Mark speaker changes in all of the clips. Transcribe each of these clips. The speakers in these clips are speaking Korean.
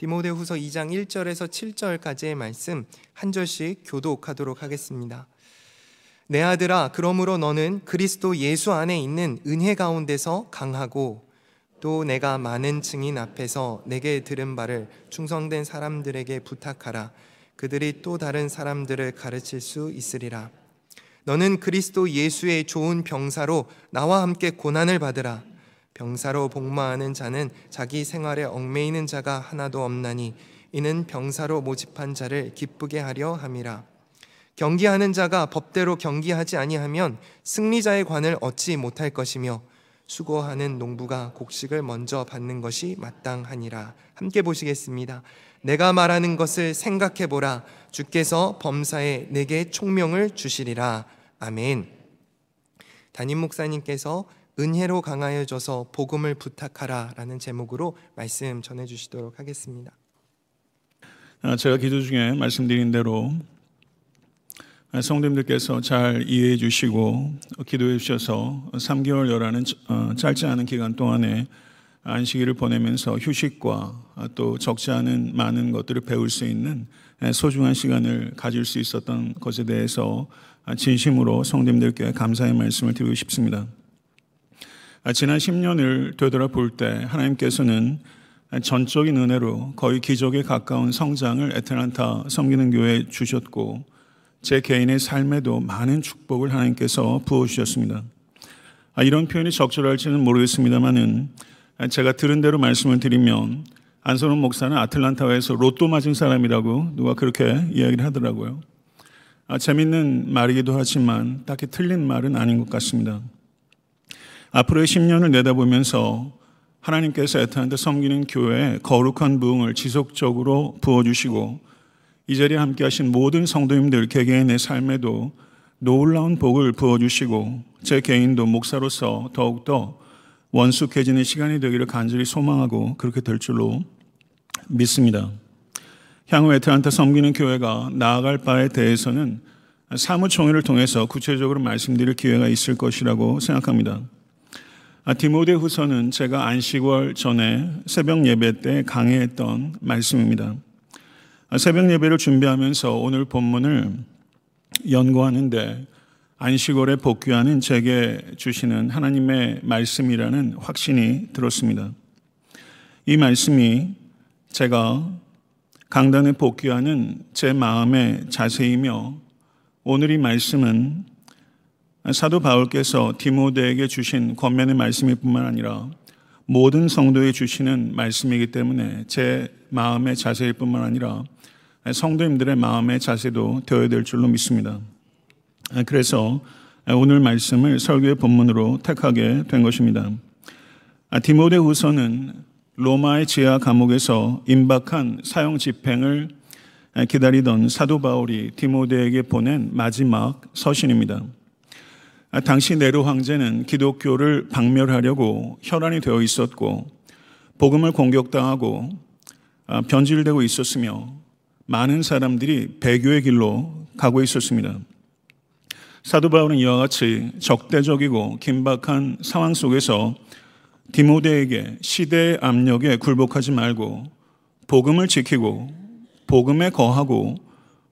Speaker 1: 디모데후서 2장 1절에서 7절까지의 말씀 한 절씩 교독하도록 하겠습니다. 내 아들아 그러므로 너는 그리스도 예수 안에 있는 은혜 가운데서 강하고 또 내가 많은 증인 앞에서 내게 들은 바를 충성된 사람들에게 부탁하라. 그들이 또 다른 사람들을 가르칠 수 있으리라. 너는 그리스도 예수의 좋은 병사로 나와 함께 고난을 받으라 병사로 복마하는 자는 자기 생활에 얽매이는 자가 하나도 없나니 이는 병사로 모집한 자를 기쁘게 하려 함이라 경기하는 자가 법대로 경기하지 아니하면 승리자의 관을 얻지 못할 것이며 수고하는 농부가 곡식을 먼저 받는 것이 마땅하니라. 함께 보시겠습니다. 내가 말하는 것을 생각해 보라. 주께서 범사에 내게 총명을 주시리라. 아멘. 담임 목사님께서 은혜로 강하여 줘서 복음을 부탁하라라는 제목으로 말씀 전해 주시도록 하겠습니다.
Speaker 2: 아, 제가 기도 중에 말씀드린 대로 성도님들께서 잘 이해해 주시고 기도해 주셔서 3개월여라는 어, 짧지 않은 기간 동안에 안식일을 보내면서 휴식과 또 적지 않은 많은 것들을 배울 수 있는 소중한 시간을 가질 수 있었던 것에 대해서 진심으로 성도님들께 감사의 말씀을 드리고 싶습니다. 지난 10년을 되돌아볼 때 하나님께서는 전적인 은혜로 거의 기적에 가까운 성장을 에틀란타 섬기는 교회에 주셨고 제 개인의 삶에도 많은 축복을 하나님께서 부어주셨습니다. 아, 이런 표현이 적절할지는 모르겠습니다만은 제가 들은 대로 말씀을 드리면 안선원 목사는 아틀란타에서 로또 맞은 사람이라고 누가 그렇게 이야기를 하더라고요. 아, 재밌는 말이기도 하지만 딱히 틀린 말은 아닌 것 같습니다. 앞으로의 10년을 내다보면서 하나님께서 애타한테 섬기는 교회에 거룩한 부흥을 지속적으로 부어주시고 이 자리에 함께 하신 모든 성도님들 개개인의 삶에도 놀라운 복을 부어주시고 제 개인도 목사로서 더욱더 원숙해지는 시간이 되기를 간절히 소망하고 그렇게 될 줄로 믿습니다. 향후 에트란타 섬기는 교회가 나아갈 바에 대해서는 사무총회를 통해서 구체적으로 말씀드릴 기회가 있을 것이라고 생각합니다. 아, 디모데 후서는 제가 안식월 전에 새벽 예배 때 강해했던 말씀입니다. 새벽 예배를 준비하면서 오늘 본문을 연구하는데 안식월에 복귀하는 제게 주시는 하나님의 말씀이라는 확신이 들었습니다. 이 말씀이 제가 강단에 복귀하는 제 마음의 자세이며 오늘 이 말씀은 사도 바울께서 디모데에게 주신 권면의 말씀일 뿐만 아니라 모든 성도에 주시는 말씀이기 때문에 제 마음의 자세일 뿐만 아니라 성도님들의 마음의 자세도 되어야 될 줄로 믿습니다. 그래서 오늘 말씀을 설교의 본문으로 택하게 된 것입니다. 디모데 후서는 로마의 지하 감옥에서 임박한 사형 집행을 기다리던 사도 바울이 디모데에게 보낸 마지막 서신입니다. 당시 네로 황제는 기독교를 박멸하려고 혈안이 되어 있었고 복음을 공격당하고 변질되고 있었으며 많은 사람들이 배교의 길로 가고 있었습니다. 사도 바울은 이와 같이 적대적이고 긴박한 상황 속에서 디모데에게 시대의 압력에 굴복하지 말고 복음을 지키고 복음에 거하고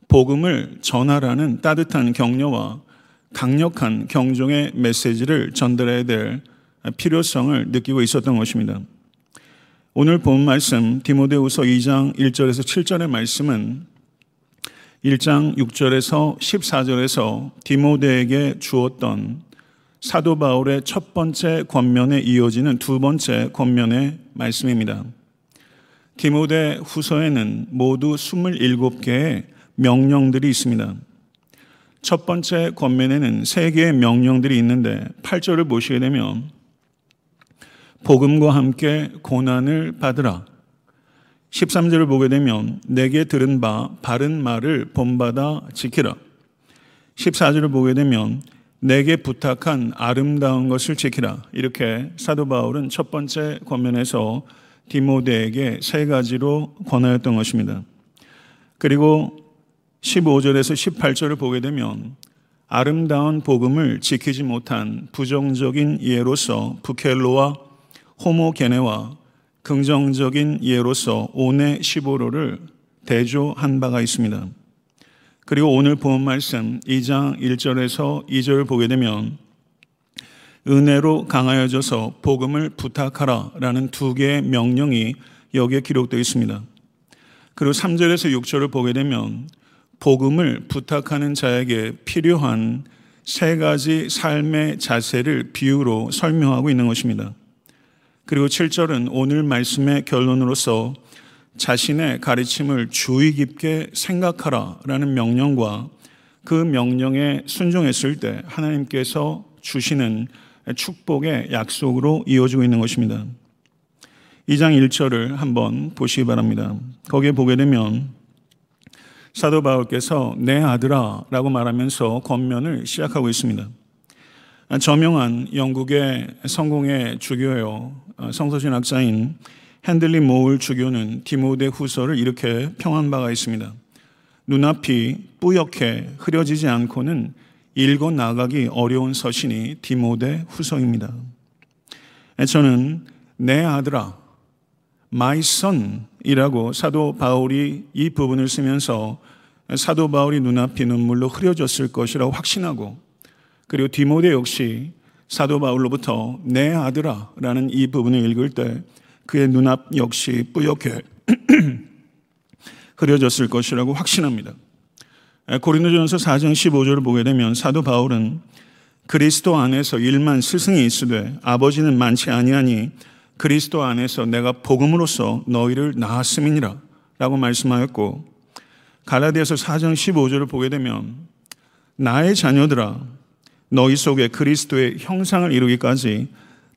Speaker 2: 복음을 전하라는 따뜻한 격려와 강력한 경종의 메시지를 전달해야 될 필요성을 느끼고 있었던 것입니다. 오늘 본 말씀 디모데후서 2장 1절에서 7절의 말씀은 1장 6절에서 14절에서 디모데에게 주었던 사도 바울의 첫 번째 권면에 이어지는 두 번째 권면의 말씀입니다. 디모데 후서에는 모두 27개의 명령들이 있습니다. 첫 번째 권면에는 세 개의 명령들이 있는데 8절을 보시게 되면 복음과 함께 고난을 받으라. 13절을 보게 되면 내게 들은 바 바른 말을 본받아 지키라. 14절을 보게 되면 내게 부탁한 아름다운 것을 지키라. 이렇게 사도 바울은 첫 번째 권면에서 디모데에게 세 가지로 권하였던 것입니다. 그리고 15절에서 18절을 보게 되면 아름다운 복음을 지키지 못한 부정적인 예로서 부켈로와 호모게네와 긍정적인 예로서 온의 15로를 대조한 바가 있습니다. 그리고 오늘 본 말씀 2장 1절에서 2절 보게 되면 은혜로 강하여져서 복음을 부탁하라 라는 두 개의 명령이 여기에 기록되어 있습니다. 그리고 3절에서 6절을 보게 되면 복음을 부탁하는 자에게 필요한 세 가지 삶의 자세를 비유로 설명하고 있는 것입니다. 그리고 7절은 오늘 말씀의 결론으로서 자신의 가르침을 주의 깊게 생각하라 라는 명령과 그 명령에 순종했을 때 하나님께서 주시는 축복의 약속으로 이어지고 있는 것입니다. 2장 1절을 한번 보시기 바랍니다. 거기에 보게 되면 사도 바울께서 내 아들아 라고 말하면서 권면을 시작하고 있습니다. 저명한 영국의 성공의 주교요, 성서신학자인 핸들리 모울 주교는 디모데 후서를 이렇게 평한 바가 있습니다. 눈앞이 뿌옇게 흐려지지 않고는 읽어 나가기 어려운 서신이 디모데 후서입니다. 저는 내 아들아, my son이라고 사도 바울이 이 부분을 쓰면서 사도 바울이 눈앞이 눈물로 흐려졌을 것이라고 확신하고 그리고 디모데 역시 사도 바울로부터 내 아들아 라는 이 부분을 읽을 때 그의 눈앞 역시 뿌옇게 흐려졌을 것이라고 확신합니다. 고린도전서 4장 15절을 보게 되면 사도 바울은 그리스도 안에서 일만 스승이 있으되 아버지는 많지 아니하니 그리스도 안에서 내가 복음으로써 너희를 낳았음이니라 라고 말씀하였고 갈라디아서 4장 15절을 보게 되면 나의 자녀들아 너희 속에 그리스도의 형상을 이루기까지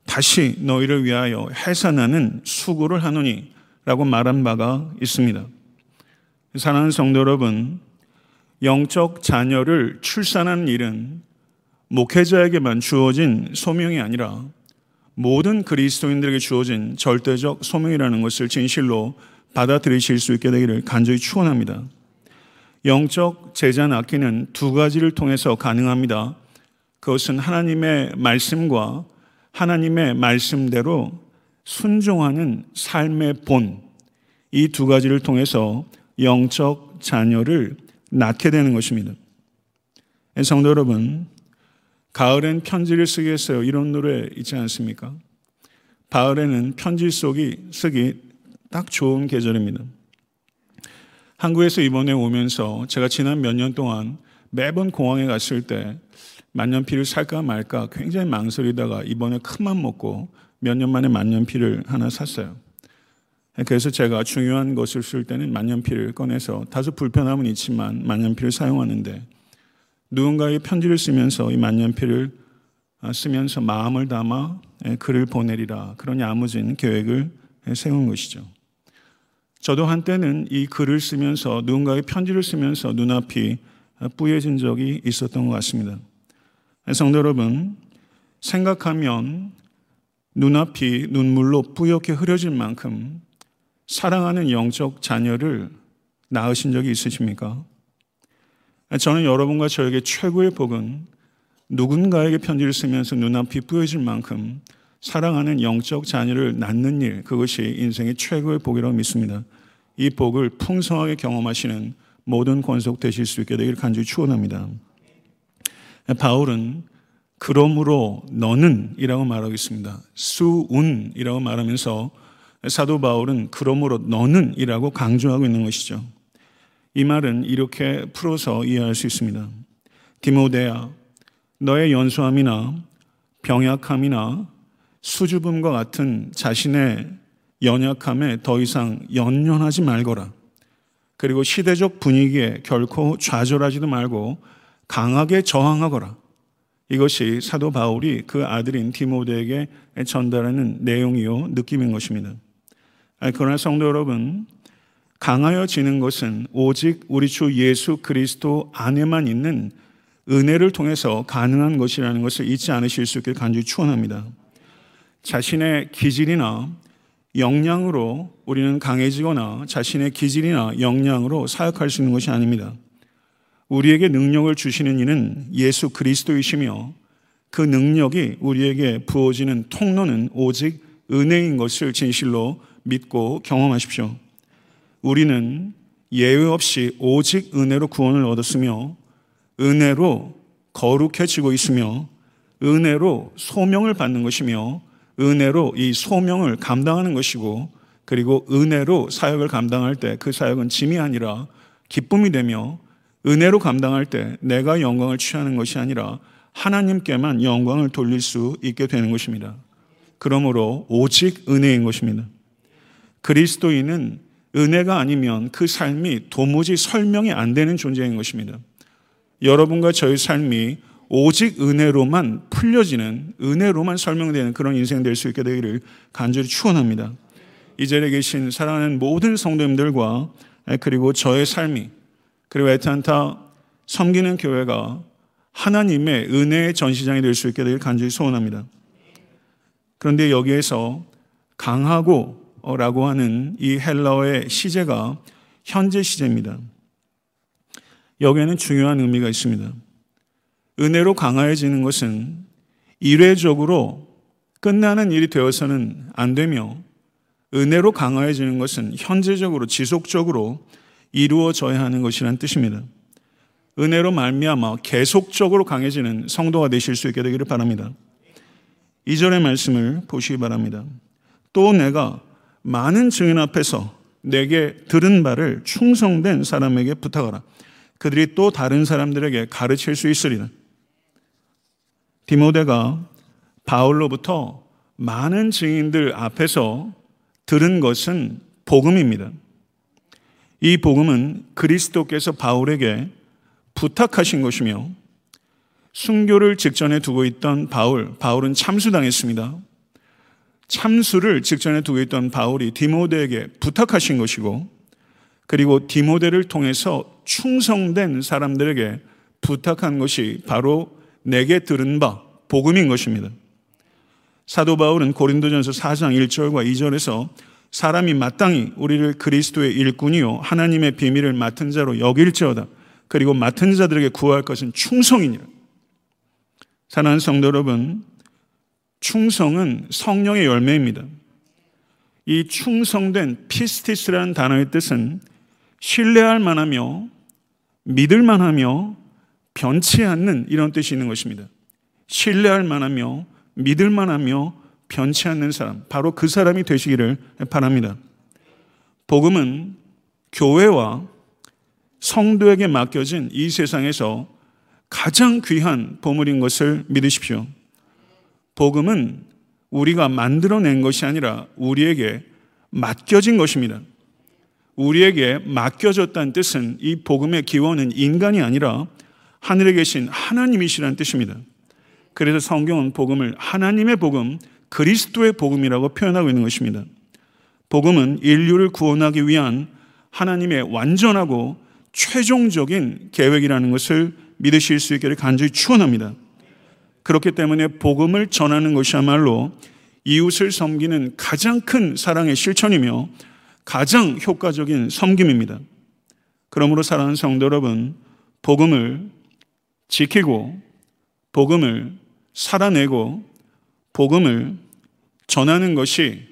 Speaker 2: 다시 너희를 위하여 해산하는 수고를 하노니 라고 말한 바가 있습니다. 사랑하는 성도 여러분, 영적 자녀를 출산하는 일은 목회자에게만 주어진 소명이 아니라 모든 그리스도인들에게 주어진 절대적 소명이라는 것을 진실로 받아들이실 수 있게 되기를 간절히 축원합니다. 영적 제자 낳기는 두 가지를 통해서 가능합니다. 그것은 하나님의 말씀과 하나님의 말씀대로 순종하는 삶의 본, 이 두 가지를 통해서 영적 자녀를 낳게 되는 것입니다. 성도 여러분, 가을엔 편지를 쓰겠어요. 이런 노래 있지 않습니까? 가을에는 편지 속이 쓰기 딱 좋은 계절입니다. 한국에서 이번에 오면서 제가 지난 몇 년 동안 매번 공항에 갔을 때 만년필을 살까 말까 굉장히 망설이다가 이번에 큰 맘 먹고 몇 년 만에 만년필을 하나 샀어요. 그래서 제가 중요한 것을 쓸 때는 만년필을 꺼내서 다소 불편함은 있지만 만년필을 사용하는데 누군가의 편지를 쓰면서 이 만년필을 쓰면서 마음을 담아 글을 보내리라 그런 야무진 계획을 세운 것이죠. 저도 한때는 이 글을 쓰면서 누군가의 편지를 쓰면서 눈앞이 뿌얘진 적이 있었던 것 같습니다. 성도 여러분, 생각하면 눈앞이 눈물로 뿌옇게 흐려질 만큼 사랑하는 영적 자녀를 낳으신 적이 있으십니까? 저는 여러분과 저에게 최고의 복은 누군가에게 편지를 쓰면서 눈앞이 뿌여질 만큼 사랑하는 영적 자녀를 낳는 일, 그것이 인생의 최고의 복이라고 믿습니다. 이 복을 풍성하게 경험하시는 모든 권속 되실 수 있게 되기를 간절히 축원합니다. 바울은 그러므로 너는 이라고 말하고 있습니다. 수운이라고 말하면서 사도 바울은 그러므로 너는 이라고 강조하고 있는 것이죠. 이 말은 이렇게 풀어서 이해할 수 있습니다. 디모데야, 너의 연소함이나 병약함이나 수줍음과 같은 자신의 연약함에 더 이상 연연하지 말거라. 그리고 시대적 분위기에 결코 좌절하지도 말고 강하게 저항하거라. 이것이 사도 바울이 그 아들인 디모데에게 전달하는 내용이요 느낌인 것입니다. 그러나 성도 여러분, 강하여지는 것은 오직 우리 주 예수 그리스도 안에만 있는 은혜를 통해서 가능한 것이라는 것을 잊지 않으실 수 있길 간절히 축원합니다. 자신의 기질이나 역량으로 우리는 강해지거나 자신의 기질이나 역량으로 사역할 수 있는 것이 아닙니다. 우리에게 능력을 주시는 이는 예수 그리스도이시며 그 능력이 우리에게 부어지는 통로는 오직 은혜인 것을 진실로 믿고 경험하십시오. 우리는 예외 없이 오직 은혜로 구원을 얻었으며 은혜로 거룩해지고 있으며 은혜로 소명을 받는 것이며 은혜로 이 소명을 감당하는 것이고 그리고 은혜로 사역을 감당할 때 그 사역은 짐이 아니라 기쁨이 되며 은혜로 감당할 때 내가 영광을 취하는 것이 아니라 하나님께만 영광을 돌릴 수 있게 되는 것입니다. 그러므로 오직 은혜인 것입니다. 그리스도인은 은혜가 아니면 그 삶이 도무지 설명이 안 되는 존재인 것입니다. 여러분과 저의 삶이 오직 은혜로만 풀려지는 은혜로만 설명되는 그런 인생 될 수 있게 되기를 간절히 축원합니다. 이 자리에 계신 사랑하는 모든 성도님들과 그리고 저의 삶이 그리고 에탄타 섬기는 교회가 하나님의 은혜의 전시장이 될 수 있게 되길 간절히 소원합니다. 그런데 여기에서 강하고 라고 하는 이 헬라어의 시제가 현재 시제입니다. 여기에는 중요한 의미가 있습니다. 은혜로 강화해지는 것은 일회적으로 끝나는 일이 되어서는 안 되며 은혜로 강화해지는 것은 현재적으로 지속적으로 이루어져야 하는 것이란 뜻입니다. 은혜로 말미암아 계속적으로 강해지는 성도가 되실 수 있게 되기를 바랍니다. 이절의 말씀을 보시기 바랍니다. 또 내가 많은 증인 앞에서 내게 들은 바를 충성된 사람에게 부탁하라. 그들이 또 다른 사람들에게 가르칠 수 있으리라. 디모데가 바울로부터 많은 증인들 앞에서 들은 것은 복음입니다. 이 복음은 그리스도께서 바울에게 부탁하신 것이며 순교를 직전에 두고 있던 바울, 바울은 참수당했습니다. 참수를 직전에 두고 있던 바울이 디모데에게 부탁하신 것이고 그리고 디모데를 통해서 충성된 사람들에게 부탁한 것이 바로 내게 들은 바 복음인 것입니다. 사도 바울은 고린도전서 4장 1절과 2절에서 사람이 마땅히 우리를 그리스도의 일꾼이요 하나님의 비밀을 맡은 자로 여길지어다. 그리고 맡은 자들에게 구할 것은 충성이니라. 사랑하는 성도 여러분, 충성은 성령의 열매입니다. 이 충성된 피스티스라는 단어의 뜻은 신뢰할 만하며 믿을 만하며 변치 않는 이런 뜻이 있는 것입니다. 신뢰할 만하며 믿을 만하며 변치 않는 사람, 바로 그 사람이 되시기를 바랍니다. 복음은 교회와 성도에게 맡겨진 이 세상에서 가장 귀한 보물인 것을 믿으십시오. 복음은 우리가 만들어낸 것이 아니라 우리에게 맡겨진 것입니다. 우리에게 맡겨졌다는 뜻은 이 복음의 기원은 인간이 아니라 하늘에 계신 하나님이시라는 뜻입니다. 그래서 성경은 복음을 하나님의 복음, 그리스도의 복음이라고 표현하고 있는 것입니다. 복음은 인류를 구원하기 위한 하나님의 완전하고 최종적인 계획이라는 것을 믿으실 수 있기를 간절히 축원합니다. 그렇기 때문에 복음을 전하는 것이야말로 이웃을 섬기는 가장 큰 사랑의 실천이며 가장 효과적인 섬김입니다. 그러므로 사랑하는 성도 여러분, 복음을 지키고 복음을 살아내고 복음을 전하는 것이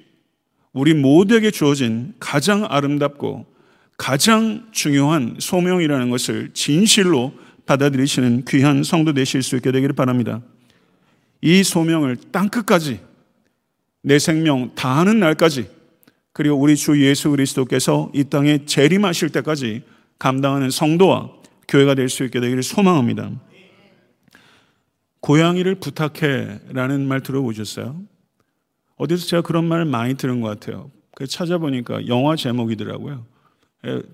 Speaker 2: 우리 모두에게 주어진 가장 아름답고 가장 중요한 소명이라는 것을 진실로 받아들이시는 귀한 성도 되실 수 있게 되기를 바랍니다. 이 소명을 땅끝까지 내 생명 다하는 날까지 그리고 우리 주 예수 그리스도께서 이 땅에 재림하실 때까지 감당하는 성도와 교회가 될 수 있게 되기를 소망합니다. 고양이를 부탁해 라는 말 들어보셨어요? 어디서 제가 그런 말을 많이 들은 것 같아요. 찾아보니까 영화 제목이더라고요.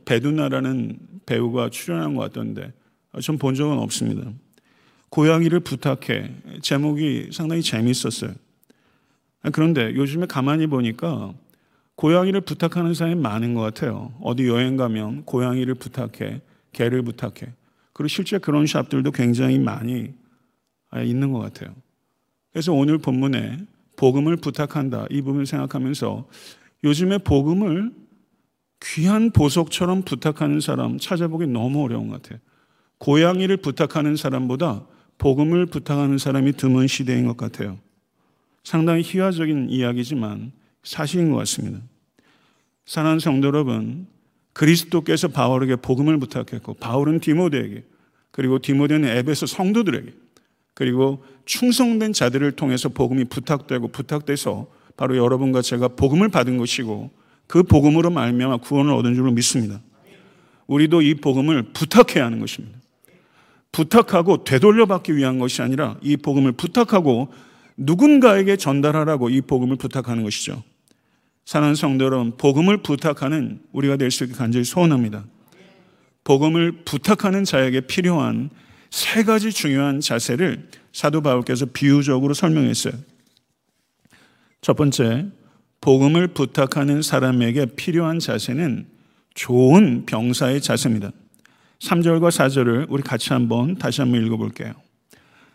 Speaker 2: 베두나라는 배우가 출연한 것 같던데 전 본 적은 없습니다. 고양이를 부탁해. 제목이 상당히 재미있었어요. 그런데 요즘에 가만히 보니까 고양이를 부탁하는 사람이 많은 것 같아요. 어디 여행 가면 고양이를 부탁해, 개를 부탁해. 그리고 실제 그런 샵들도 굉장히 많이 있는 것 같아요. 그래서 오늘 본문에 복음을 부탁한다 이 부분을 생각하면서 요즘에 복음을 귀한 보석처럼 부탁하는 사람 찾아보기 너무 어려운 것 같아요. 고양이를 부탁하는 사람보다 복음을 부탁하는 사람이 드문 시대인 것 같아요. 상당히 희화적인 이야기지만 사실인 것 같습니다. 사랑하는 성도 여러분, 그리스도께서 바울에게 복음을 부탁했고 바울은 디모데에게 그리고 디모데는 에베소 성도들에게 그리고 충성된 자들을 통해서 복음이 부탁되고 부탁돼서 바로 여러분과 제가 복음을 받은 것이고 그 복음으로 말미암아 구원을 얻은 줄로 믿습니다. 우리도 이 복음을 부탁해야 하는 것입니다. 부탁하고 되돌려 받기 위한 것이 아니라 이 복음을 부탁하고 누군가에게 전달하라고 이 복음을 부탁하는 것이죠. 사는 성도 여러분, 복음을 부탁하는 우리가 될 수 있게 간절히 소원합니다. 복음을 부탁하는 자에게 필요한 세 가지 중요한 자세를 사도 바울께서 비유적으로 설명했어요. 첫 번째, 복음을 부탁하는 사람에게 필요한 자세는 좋은 병사의 자세입니다. 3절과 4절을 우리 같이 한번 다시 한번 읽어볼게요.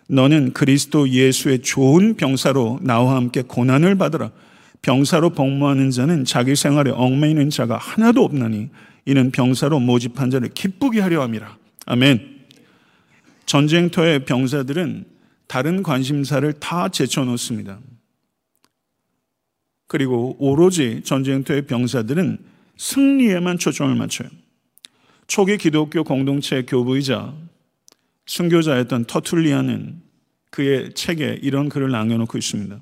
Speaker 2: 너는 그리스도 예수의 좋은 병사로 나와 함께 고난을 받으라. 병사로 복무하는 자는 자기 생활에 얽매이는 자가 하나도 없나니 이는 병사로 모집한 자를 기쁘게 하려 함이라. 아멘. 전쟁터의 병사들은 다른 관심사를 다 제쳐놓습니다. 그리고 오로지 전쟁터의 병사들은 승리에만 초점을 맞춰요. 초기 기독교 공동체 교부이자 순교자였던 터툴리아는 그의 책에 이런 글을 남겨놓고 있습니다.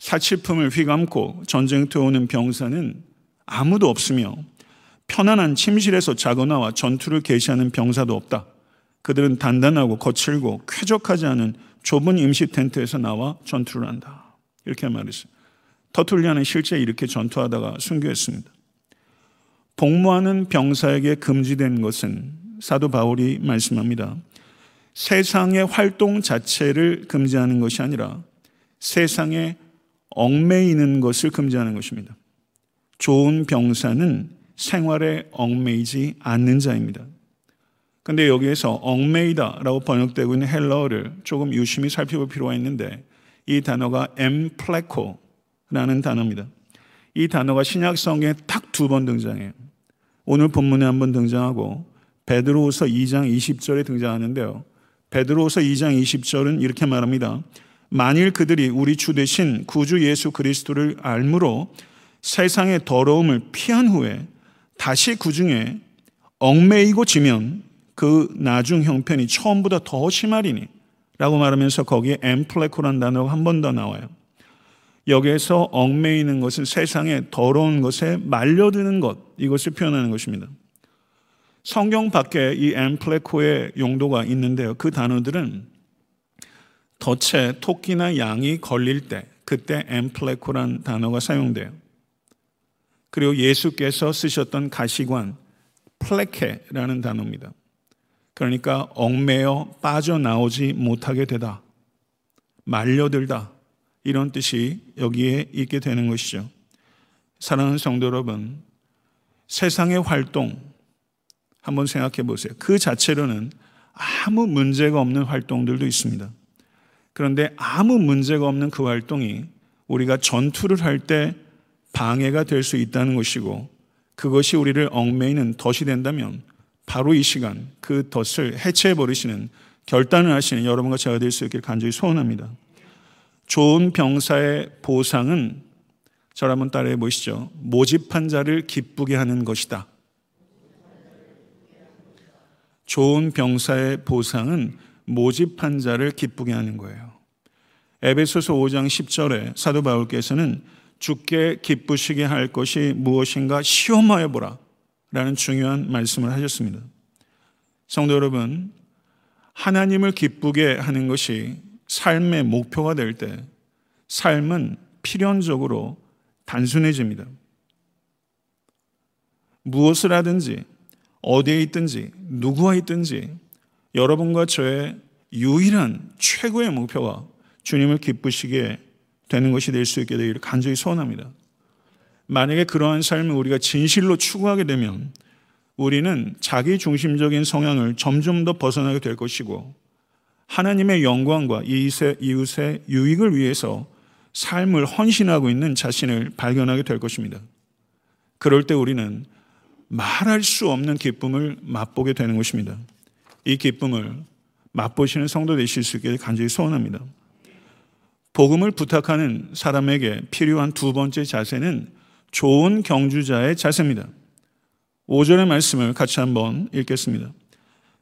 Speaker 2: 사치품을 휘감고 전쟁터에 오는 병사는 아무도 없으며 편안한 침실에서 자고 나와 전투를 개시하는 병사도 없다. 그들은 단단하고 거칠고 쾌적하지 않은 좁은 임시 텐트에서 나와 전투를 한다. 이렇게 말했어요. 터툴리아는 실제 이렇게 전투하다가 순교했습니다. 복무하는 병사에게 금지된 것은 사도 바울이 말씀합니다. 세상의 활동 자체를 금지하는 것이 아니라 세상에 얽매이는 것을 금지하는 것입니다. 좋은 병사는 생활에 얽매이지 않는 자입니다. 근데 여기에서 얽매이다라고 번역되고 있는 헬러를 조금 유심히 살펴볼 필요가 있는데 이 단어가 엠플레코라는 단어입니다. 이 단어가 신약 성경에 딱 두 번 등장해요. 오늘 본문에 한 번 등장하고 베드로후서 2장 20절에 등장하는데요. 베드로후서 2장 20절은 이렇게 말합니다. 만일 그들이 우리 주 대신 구주 예수 그리스도를 알므로 세상의 더러움을 피한 후에 다시 그 중에 얽매이고 지면 그 나중 형편이 처음보다 더 심하리니 라고 말하면서 거기에 엠플레코란 단어가 한 번 더 나와요. 여기에서 얽매이는 것은 세상의 더러운 것에 말려드는 것, 이것을 표현하는 것입니다. 성경 밖에 이 엠플레코의 용도가 있는데요. 그 단어들은 덫에 토끼나 양이 걸릴 때 그때 엠플레코란 단어가 사용돼요. 그리고 예수께서 쓰셨던 가시관 플레케라는 단어입니다. 그러니까 얽매여 빠져나오지 못하게 되다. 말려들다. 이런 뜻이 여기에 있게 되는 것이죠. 사랑하는 성도 여러분, 세상의 활동 한번 생각해 보세요. 그 자체로는 아무 문제가 없는 활동들도 있습니다. 그런데 아무 문제가 없는 그 활동이 우리가 전투를 할 때 방해가 될 수 있다는 것이고 그것이 우리를 얽매이는 덫이 된다면 바로 이 시간 그 덫을 해체해 버리시는 결단을 하시는 여러분과 제가 될 수 있기를 간절히 소원합니다. 좋은 병사의 보상은 저를 한번 따라해 보시죠. 모집한 자를 기쁘게 하는 것이다. 좋은 병사의 보상은 모집한 자를 기쁘게 하는 거예요. 에베소서 5장 10절에 사도 바울께서는 죽게 기쁘시게 할 것이 무엇인가 시험하여 보라 라는 중요한 말씀을 하셨습니다. 성도 여러분, 하나님을 기쁘게 하는 것이 삶의 목표가 될 때 삶은 필연적으로 단순해집니다. 무엇을 하든지 어디에 있든지 누구와 있든지 여러분과 저의 유일한 최고의 목표가 주님을 기쁘시게 되는 것이 될 수 있게 되기를 간절히 소원합니다. 만약에 그러한 삶을 우리가 진실로 추구하게 되면 우리는 자기 중심적인 성향을 점점 더 벗어나게 될 것이고 하나님의 영광과 이웃의, 이웃의 유익을 위해서 삶을 헌신하고 있는 자신을 발견하게 될 것입니다. 그럴 때 우리는 말할 수 없는 기쁨을 맛보게 되는 것입니다. 이 기쁨을 맛보시는 성도 되실 수 있게 간절히 소원합니다. 복음을 부탁하는 사람에게 필요한 두 번째 자세는 좋은 경주자의 자세입니다. 5절의 말씀을 같이 한번 읽겠습니다.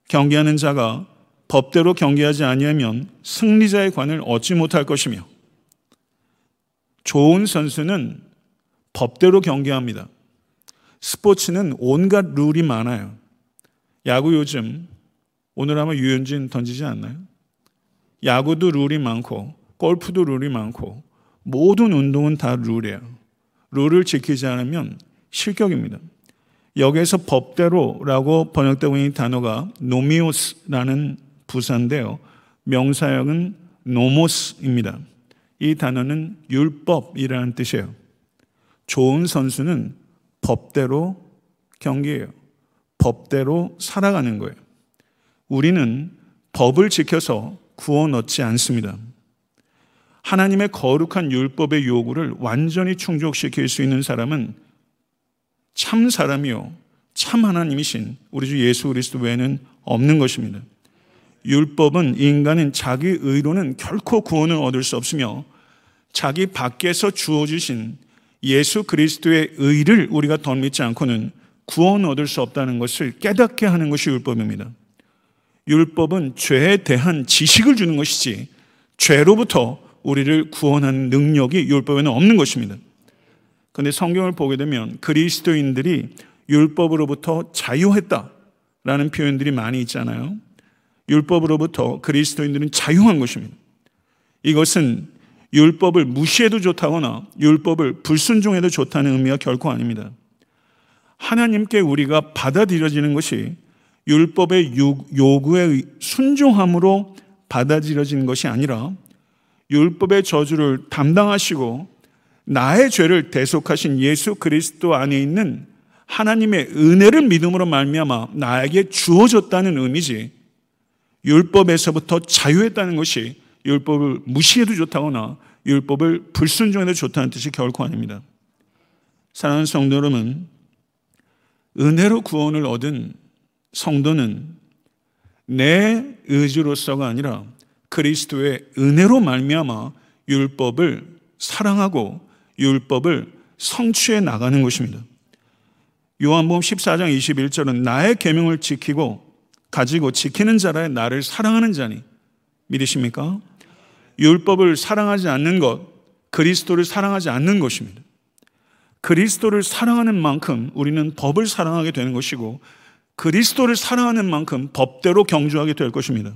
Speaker 2: 경계하는 자가 법대로 경계하지 아니하면 승리자의 관을 얻지 못할 것이며 좋은 선수는 법대로 경계합니다. 스포츠는 온갖 룰이 많아요. 야구 요즘 오늘 아마 유현진 던지지 않나요? 야구도 룰이 많고 골프도 룰이 많고 모든 운동은 다 룰이에요. 룰을 지키지 않으면 실격입니다. 여기에서 법대로라고 번역되고 있는 단어가 노미오스라는 부사인데요. 명사형은 노모스입니다. 이 단어는 율법이라는 뜻이에요. 좋은 선수는 법대로 경기해요. 법대로 살아가는 거예요. 우리는 법을 지켜서 구원 얻지 않습니다. 하나님의 거룩한 율법의 요구를 완전히 충족시킬 수 있는 사람은 참 사람이요. 참 하나님이신 우리 주 예수 그리스도 외에는 없는 것입니다. 율법은 인간은 자기 의로는 결코 구원을 얻을 수 없으며 자기 밖에서 주어주신 예수 그리스도의 의를 우리가 덧믿지 않고는 구원 얻을 수 없다는 것을 깨닫게 하는 것이 율법입니다. 율법은 죄에 대한 지식을 주는 것이지 죄로부터 우리를 구원하는 능력이 율법에는 없는 것입니다. 그런데 성경을 보게 되면 그리스도인들이 율법으로부터 자유했다라는 표현들이 많이 있잖아요. 율법으로부터 그리스도인들은 자유한 것입니다. 이것은 율법을 무시해도 좋다거나 율법을 불순종해도 좋다는 의미가 결코 아닙니다. 하나님께 우리가 받아들여지는 것이 율법의 요구에 순종함으로 받아들여지는 것이 아니라 율법의 저주를 담당하시고 나의 죄를 대속하신 예수 그리스도 안에 있는 하나님의 은혜를 믿음으로 말미암아 나에게 주어졌다는 의미지 율법에서부터 자유했다는 것이 율법을 무시해도 좋다거나 율법을 불순종해도 좋다는 뜻이 결코 아닙니다. 사랑하는 성도 여러분, 은혜로 구원을 얻은 성도는 내 의지로서가 아니라 그리스도의 은혜로 말미암아 율법을 사랑하고 율법을 성취해 나가는 것입니다. 요한복음 14장 21절은 나의 계명을 지키고 가지고 지키는 자라 나를 사랑하는 자니 믿으십니까? 율법을 사랑하지 않는 것, 그리스도를 사랑하지 않는 것입니다. 그리스도를 사랑하는 만큼 우리는 법을 사랑하게 되는 것이고 그리스도를 사랑하는 만큼 법대로 경주하게 될 것입니다.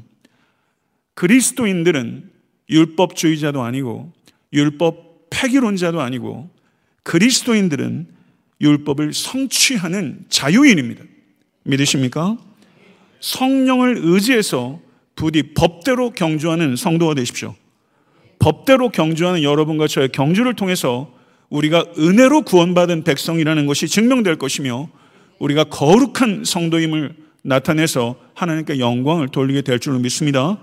Speaker 2: 그리스도인들은 율법주의자도 아니고 율법 폐기론자도 아니고 그리스도인들은 율법을 성취하는 자유인입니다. 믿으십니까? 성령을 의지해서 부디 법대로 경주하는 성도가 되십시오. 법대로 경주하는 여러분과 저의 경주를 통해서 우리가 은혜로 구원받은 백성이라는 것이 증명될 것이며 우리가 거룩한 성도임을 나타내서 하나님께 영광을 돌리게 될 줄로 믿습니다.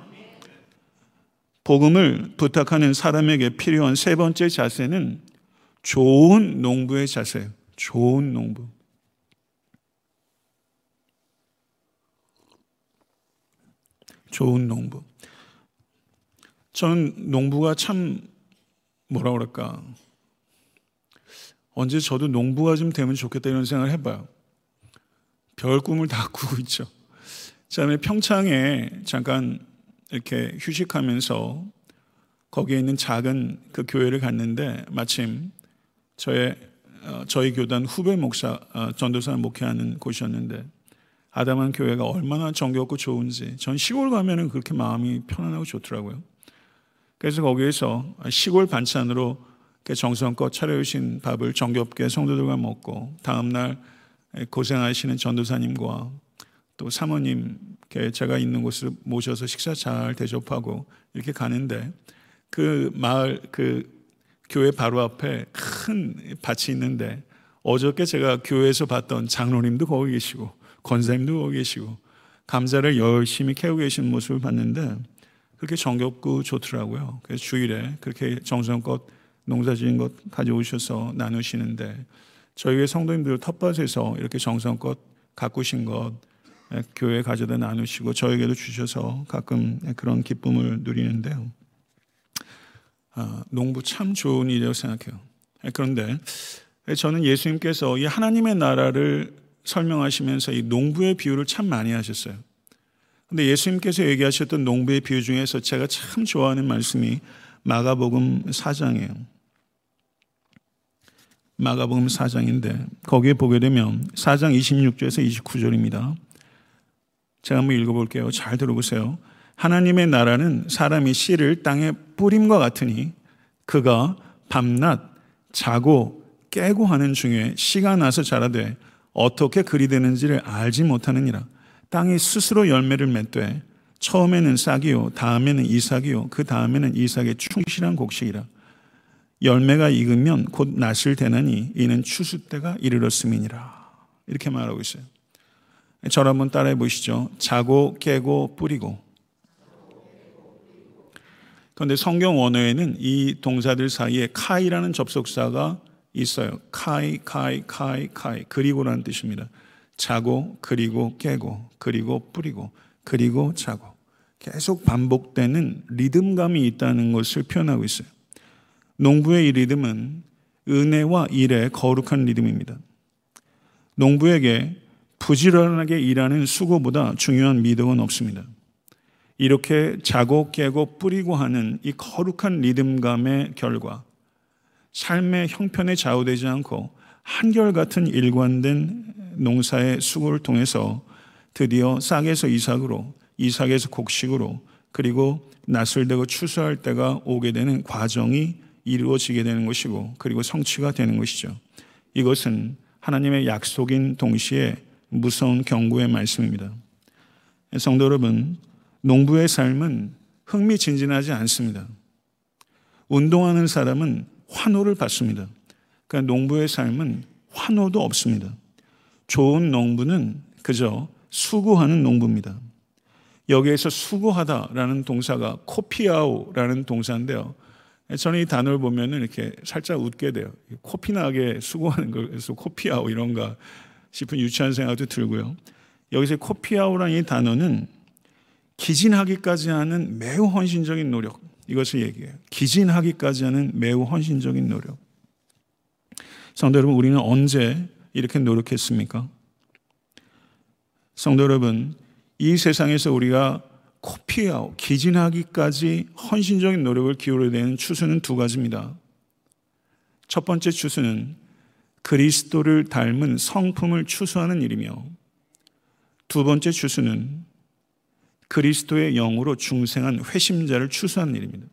Speaker 2: 복음을 부탁하는 사람에게 필요한 세 번째 자세는 좋은 농부의 자세예요. 좋은 농부. 좋은 농부. 저는 농부가 참 뭐라 그럴까. 언제 저도 농부가 좀 되면 좋겠다 이런 생각을 해봐요. 별 꿈을 다 꾸고 있죠. 그 다음에 평창에 잠깐 이렇게 휴식하면서 거기에 있는 작은 그 교회를 갔는데 마침 저의 어, 저희 교단 후배 목사 어, 전도사 목회하는 곳이었는데 아담한 교회가 얼마나 정겹고 좋은지 전 시골 가면은 그렇게 마음이 편안하고 좋더라고요. 그래서 거기에서 시골 반찬으로 정성껏 차려주신 밥을 정겹게 성도들과 먹고 다음날 고생하시는 전도사님과 또 사모님께 제가 있는 곳을 모셔서 식사 잘 대접하고 이렇게 가는데 그 마을 그 교회 바로 앞에 큰 밭이 있는데 어저께 제가 교회에서 봤던 장로님도 거기 계시고 권사님도 거기 계시고 감자를 열심히 캐고 계신 모습을 봤는데 그렇게 정겹고 좋더라고요. 그래서 주일에 그렇게 정성껏 농사지은 것 가져오셔서 나누시는데 저희 교회 성도님들 텃밭에서 이렇게 정성껏 가꾸신 것 교회 가져다 나누시고 저에게도 주셔서 가끔 그런 기쁨을 누리는데요. 아, 농부 참 좋은 일이라고 생각해요. 그런데 저는 예수님께서 이 하나님의 나라를 설명하시면서 이 농부의 비유를 참 많이 하셨어요. 근데 예수님께서 얘기하셨던 농부의 비유 중에서 제가 참 좋아하는 말씀이 마가복음 4장이에요. 마가복음 4장인데 거기에 보게 되면 4장 26절에서 29절입니다. 제가 한번 읽어볼게요. 잘 들어보세요. 하나님의 나라는 사람이 씨를 땅에 뿌림과 같으니 그가 밤낮 자고 깨고 하는 중에 씨가 나서 자라되 어떻게 그리 되는지를 알지 못하느니라. 땅이 스스로 열매를 맺되 처음에는 싹이요 다음에는 이삭이요 그 다음에는 이삭의 충실한 곡식이라. 열매가 익으면 곧 낫을 되나니 이는 추수 때가 이르렀음이니라. 이렇게 말하고 있어요. 저를 한번 따라해 보시죠. 자고 깨고 뿌리고. 그런데 성경 원어에는 이 동사들 사이에 카이라는 접속사가 있어요. 카이, 카이, 카이, 카이. 그리고라는 뜻입니다. 자고, 그리고 깨고, 그리고 뿌리고, 그리고 자고. 계속 반복되는 리듬감이 있다는 것을 표현하고 있어요. 농부의 이 리듬은 은혜와 일의 거룩한 리듬입니다. 농부에게 부지런하게 일하는 수고보다 중요한 미덕은 없습니다. 이렇게 자고 깨고 뿌리고 하는 이 거룩한 리듬감의 결과, 삶의 형편에 좌우되지 않고 한결같은 일관된 농사의 수고를 통해서 드디어 싹에서 이삭으로, 이삭에서 곡식으로, 그리고 낯을 대고 추수할 때가 오게 되는 과정이 이루어지게 되는 것이고, 그리고 성취가 되는 것이죠. 이것은 하나님의 약속인 동시에 무서운 경고의 말씀입니다. 성도 여러분, 농부의 삶은 흥미진진하지 않습니다. 운동하는 사람은 환호를 받습니다. 그러니까 농부의 삶은 환호도 없습니다. 좋은 농부는 그저 수고하는 농부입니다. 여기에서 수고하다라는 동사가 코피아오라는 동사인데요. 저는 이 단어를 보면 이렇게 살짝 웃게 돼요. 코피나게 수고하는 걸그서 코피아오 이런가 싶은 유치한 생각도 들고요. 여기서 코피아오라는 이 단어는 기진하기까지 하는 매우 헌신적인 노력 이것을 얘기해요. 기진하기까지 하는 매우 헌신적인 노력. 성도 여러분, 우리는 언제 이렇게 노력했습니까? 성도 여러분, 이 세상에서 우리가 코피아오, 기진하기까지 헌신적인 노력을 기울여야 되는 추수는 두 가지입니다. 첫 번째 추수는 그리스도를 닮은 성품을 추수하는 일이며 두 번째 추수는 그리스도의 영으로 중생한 회심자를 추수하는 일입니다.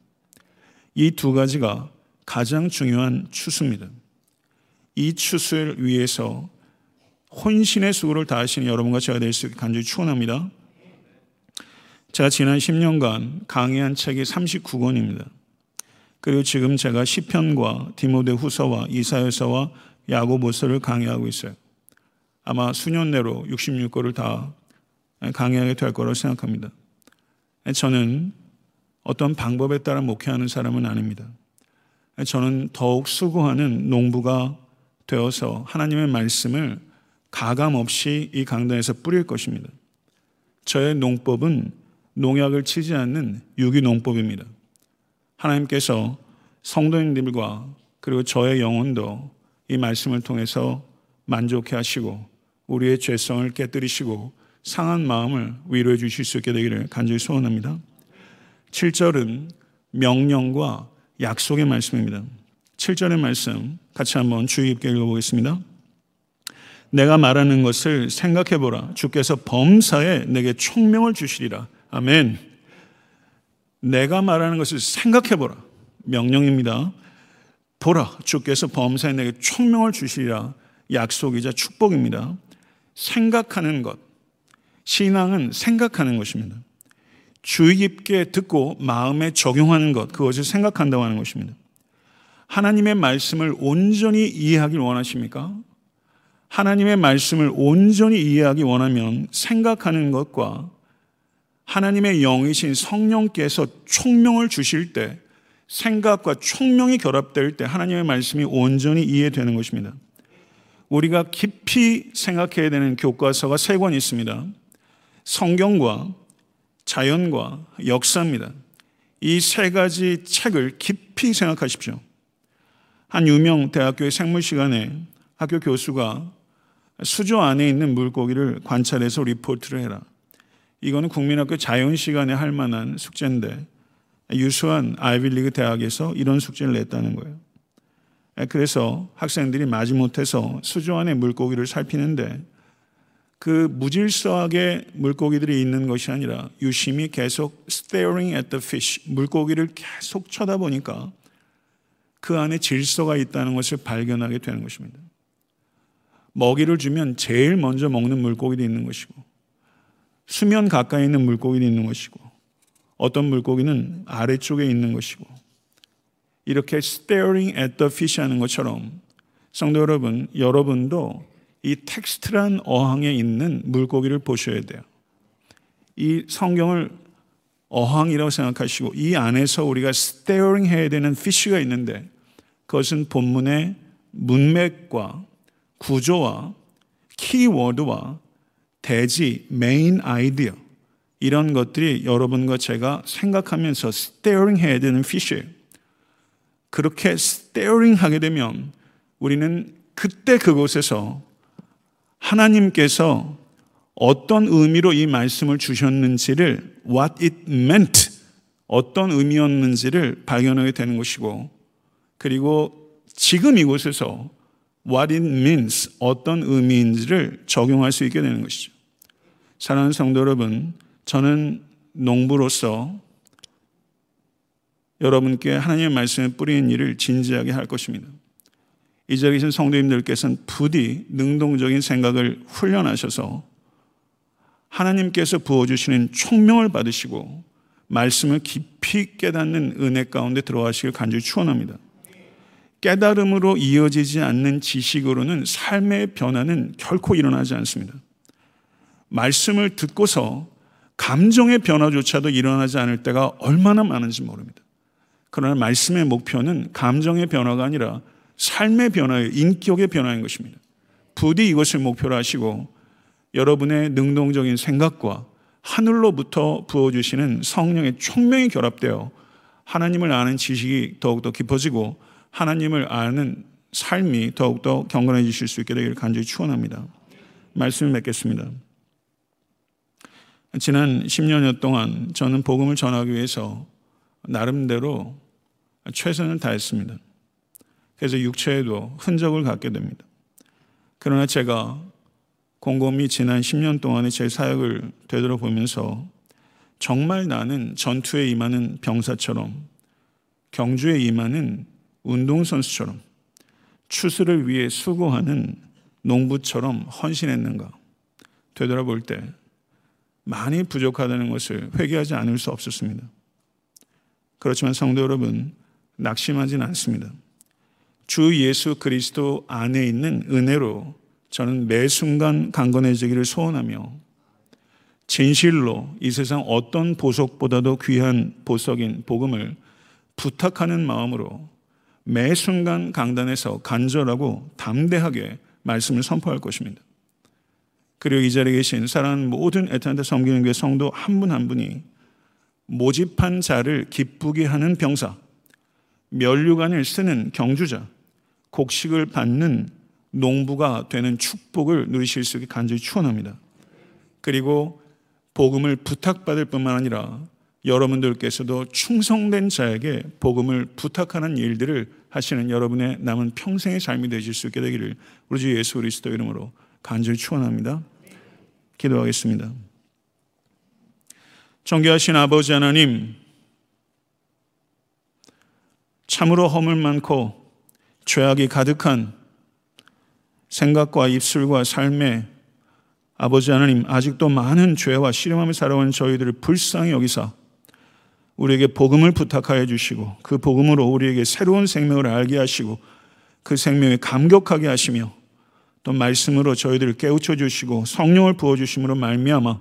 Speaker 2: 이 두 가지가 가장 중요한 추수입니다. 이 추수를 위해서 혼신의 수고를 다하시는 여러분과 제가 될 수 있게 간절히 축원합니다. 제가 지난 10년간 강의한 책이 39권입니다. 그리고 지금 제가 시편과 디모데 후서와 이사여서와 야고보서를 강의하고 있어요. 아마 수년 내로 66권을 다 강의하게 될 거라고 생각합니다. 저는 어떤 방법에 따라 목회하는 사람은 아닙니다. 저는 더욱 수고하는 농부가 되어서 하나님의 말씀을 가감 없이 이 강단에서 뿌릴 것입니다. 저의 농법은 농약을 치지 않는 유기농법입니다. 하나님께서 성도님들과 그리고 저의 영혼도 이 말씀을 통해서 만족해 하시고 우리의 죄성을 깨뜨리시고 상한 마음을 위로해 주실 수 있게 되기를 간절히 소원합니다. 7절은 명령과 약속의 말씀입니다. 7절의 말씀 같이 한번 주의 깊게 읽어보겠습니다. 내가 말하는 것을 생각해 보라. 주께서 범사에 내게 총명을 주시리라. 아멘. 내가 말하는 것을 생각해 보라. 명령입니다. 보라 주께서 범사에 내게 총명을 주시리라 약속이자 축복입니다. 생각하는 것 신앙은 생각하는 것입니다. 주의 깊게 듣고 마음에 적용하는 것 그것을 생각한다고 하는 것입니다. 하나님의 말씀을 온전히 이해하길 원하십니까? 하나님의 말씀을 온전히 이해하기 원하면 생각하는 것과 하나님의 영이신 성령께서 총명을 주실 때 생각과 총명이 결합될 때 하나님의 말씀이 온전히 이해되는 것입니다. 우리가 깊이 생각해야 되는 교과서가 세 권 있습니다. 성경과 자연과 역사입니다. 이 세 가지 책을 깊이 생각하십시오. 한 유명 대학교의 생물 시간에 학교 교수가 수조 안에 있는 물고기를 관찰해서 리포트를 해라. 이거는 국민학교 자연 시간에 할 만한 숙제인데 유수한 아이빌리그 대학에서 이런 숙제를 냈다는 거예요. 그래서 학생들이 마지못해서 수조 안에 물고기를 살피는데 그 무질서하게 물고기들이 있는 것이 아니라 유심히 계속 staring at the fish 물고기를 계속 쳐다보니까 그 안에 질서가 있다는 것을 발견하게 되는 것입니다. 먹이를 주면 제일 먼저 먹는 물고기도 있는 것이고 수면 가까이 있는 물고기도 있는 것이고 어떤 물고기는 아래쪽에 있는 것이고 이렇게 staring at the fish 하는 것처럼 성도 여러분, 여러분도 이 텍스트란 어항에 있는 물고기를 보셔야 돼요. 이 성경을 어항이라고 생각하시고 이 안에서 우리가 staring 해야 되는 fish가 있는데 그것은 본문의 문맥과 구조와 키워드와 대지, main idea 이런 것들이 여러분과 제가 생각하면서 staring 해야 되는 fish예요. 그렇게 staring 하게 되면 우리는 그때 그곳에서 하나님께서 어떤 의미로 이 말씀을 주셨는지를 what it meant 어떤 의미였는지를 발견하게 되는 것이고 그리고 지금 이곳에서 what it means 어떤 의미인지를 적용할 수 있게 되는 것이죠. 사랑하는 성도 여러분, 저는 농부로서 여러분께 하나님의 말씀에 뿌리는 일을 진지하게 할 것입니다. 이 자리에 계신 성도님들께서는 부디 능동적인 생각을 훈련하셔서 하나님께서 부어주시는 총명을 받으시고 말씀을 깊이 깨닫는 은혜 가운데 들어가시길 간절히 축원합니다. 깨달음으로 이어지지 않는 지식으로는 삶의 변화는 결코 일어나지 않습니다. 말씀을 듣고서 감정의 변화조차도 일어나지 않을 때가 얼마나 많은지 모릅니다. 그러나 말씀의 목표는 감정의 변화가 아니라 삶의 변화예요. 인격의 변화인 것입니다. 부디 이것을 목표로 하시고 여러분의 능동적인 생각과 하늘로부터 부어주시는 성령의 총명이 결합되어 하나님을 아는 지식이 더욱더 깊어지고 하나님을 아는 삶이 더욱더 경건해지실 수 있게 되기를 간절히 축원합니다. 말씀을 맺겠습니다. 지난 10년여 동안 저는 복음을 전하기 위해서 나름대로 최선을 다했습니다. 그래서 육체에도 흔적을 갖게 됩니다. 그러나 제가 곰곰이 지난 10년 동안의 제 사역을 되돌아보면서 정말 나는 전투에 임하는 병사처럼 경주에 임하는 운동선수처럼 추수를 위해 수고하는 농부처럼 헌신했는가 되돌아볼 때 많이 부족하다는 것을 회개하지 않을 수 없었습니다. 그렇지만 성도 여러분 낙심하지는 않습니다. 주 예수 그리스도 안에 있는 은혜로 저는 매 순간 강건해지기를 소원하며 진실로 이 세상 어떤 보석보다도 귀한 보석인 복음을 부탁하는 마음으로 매 순간 강단에서 간절하고 담대하게 말씀을 선포할 것입니다. 그리고 이 자리에 계신 사랑하는 모든 에탄타 섬기는 교회 성도 한 분한 한 분이 모집한 자를 기쁘게 하는 병사, 면류관을 쓰는 경주자, 곡식을 받는 농부가 되는 축복을 누리실 수 있게 간절히 축원합니다. 그리고 복음을 부탁받을 뿐만 아니라 여러분들께서도 충성된 자에게 복음을 부탁하는 일들을 하시는 여러분의 남은 평생의 삶이 되실 수 있게 되기를 우리 주 예수 그리스도 이름으로 간절히 축원합니다. 기도하겠습니다. 존귀하신 아버지 하나님, 참으로 허물 많고 죄악이 가득한 생각과 입술과 삶에 아버지 하나님 아직도 많은 죄와 시름함을 살아온 저희들을 불쌍히 여기사 우리에게 복음을 부탁하여 주시고 그 복음으로 우리에게 새로운 생명을 알게 하시고 그 생명에 감격하게 하시며 또 말씀으로 저희들을 깨우쳐 주시고 성령을 부어 주심으로 말미암아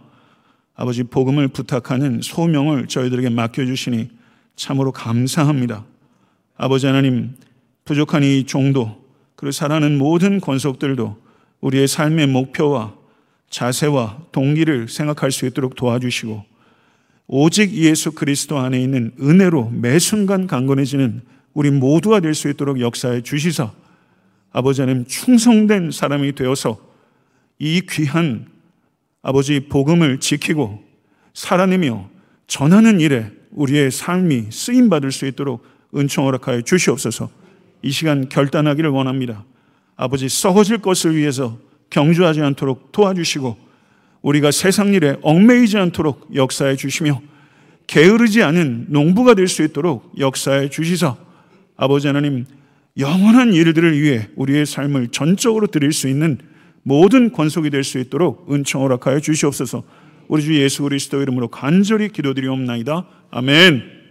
Speaker 2: 아버지 복음을 부탁하는 소명을 저희들에게 맡겨 주시니 참으로 감사합니다. 아버지 하나님 부족한 이 종도 그리고 살아는 모든 권속들도 우리의 삶의 목표와 자세와 동기를 생각할 수 있도록 도와주시고 오직 예수 그리스도 안에 있는 은혜로 매 순간 강건해지는 우리 모두가 될 수 있도록 역사해 주시사 아버지 하나님 충성된 사람이 되어서 이 귀한 아버지 복음을 지키고 살아내며 전하는 일에 우리의 삶이 쓰임 받을 수 있도록 은총 허락하여 주시옵소서. 이 시간 결단하기를 원합니다. 아버지 썩어질 것을 위해서 경주하지 않도록 도와주시고 우리가 세상 일에 얽매이지 않도록 역사해 주시며 게으르지 않은 농부가 될 수 있도록 역사해 주시사 아버지 하나님 영원한 일들을 위해 우리의 삶을 전적으로 드릴 수 있는 모든 권속이 될 수 있도록 은총 허락하여 주시옵소서. 우리 주 예수 그리스도 이름으로 간절히 기도드리옵나이다. 아멘.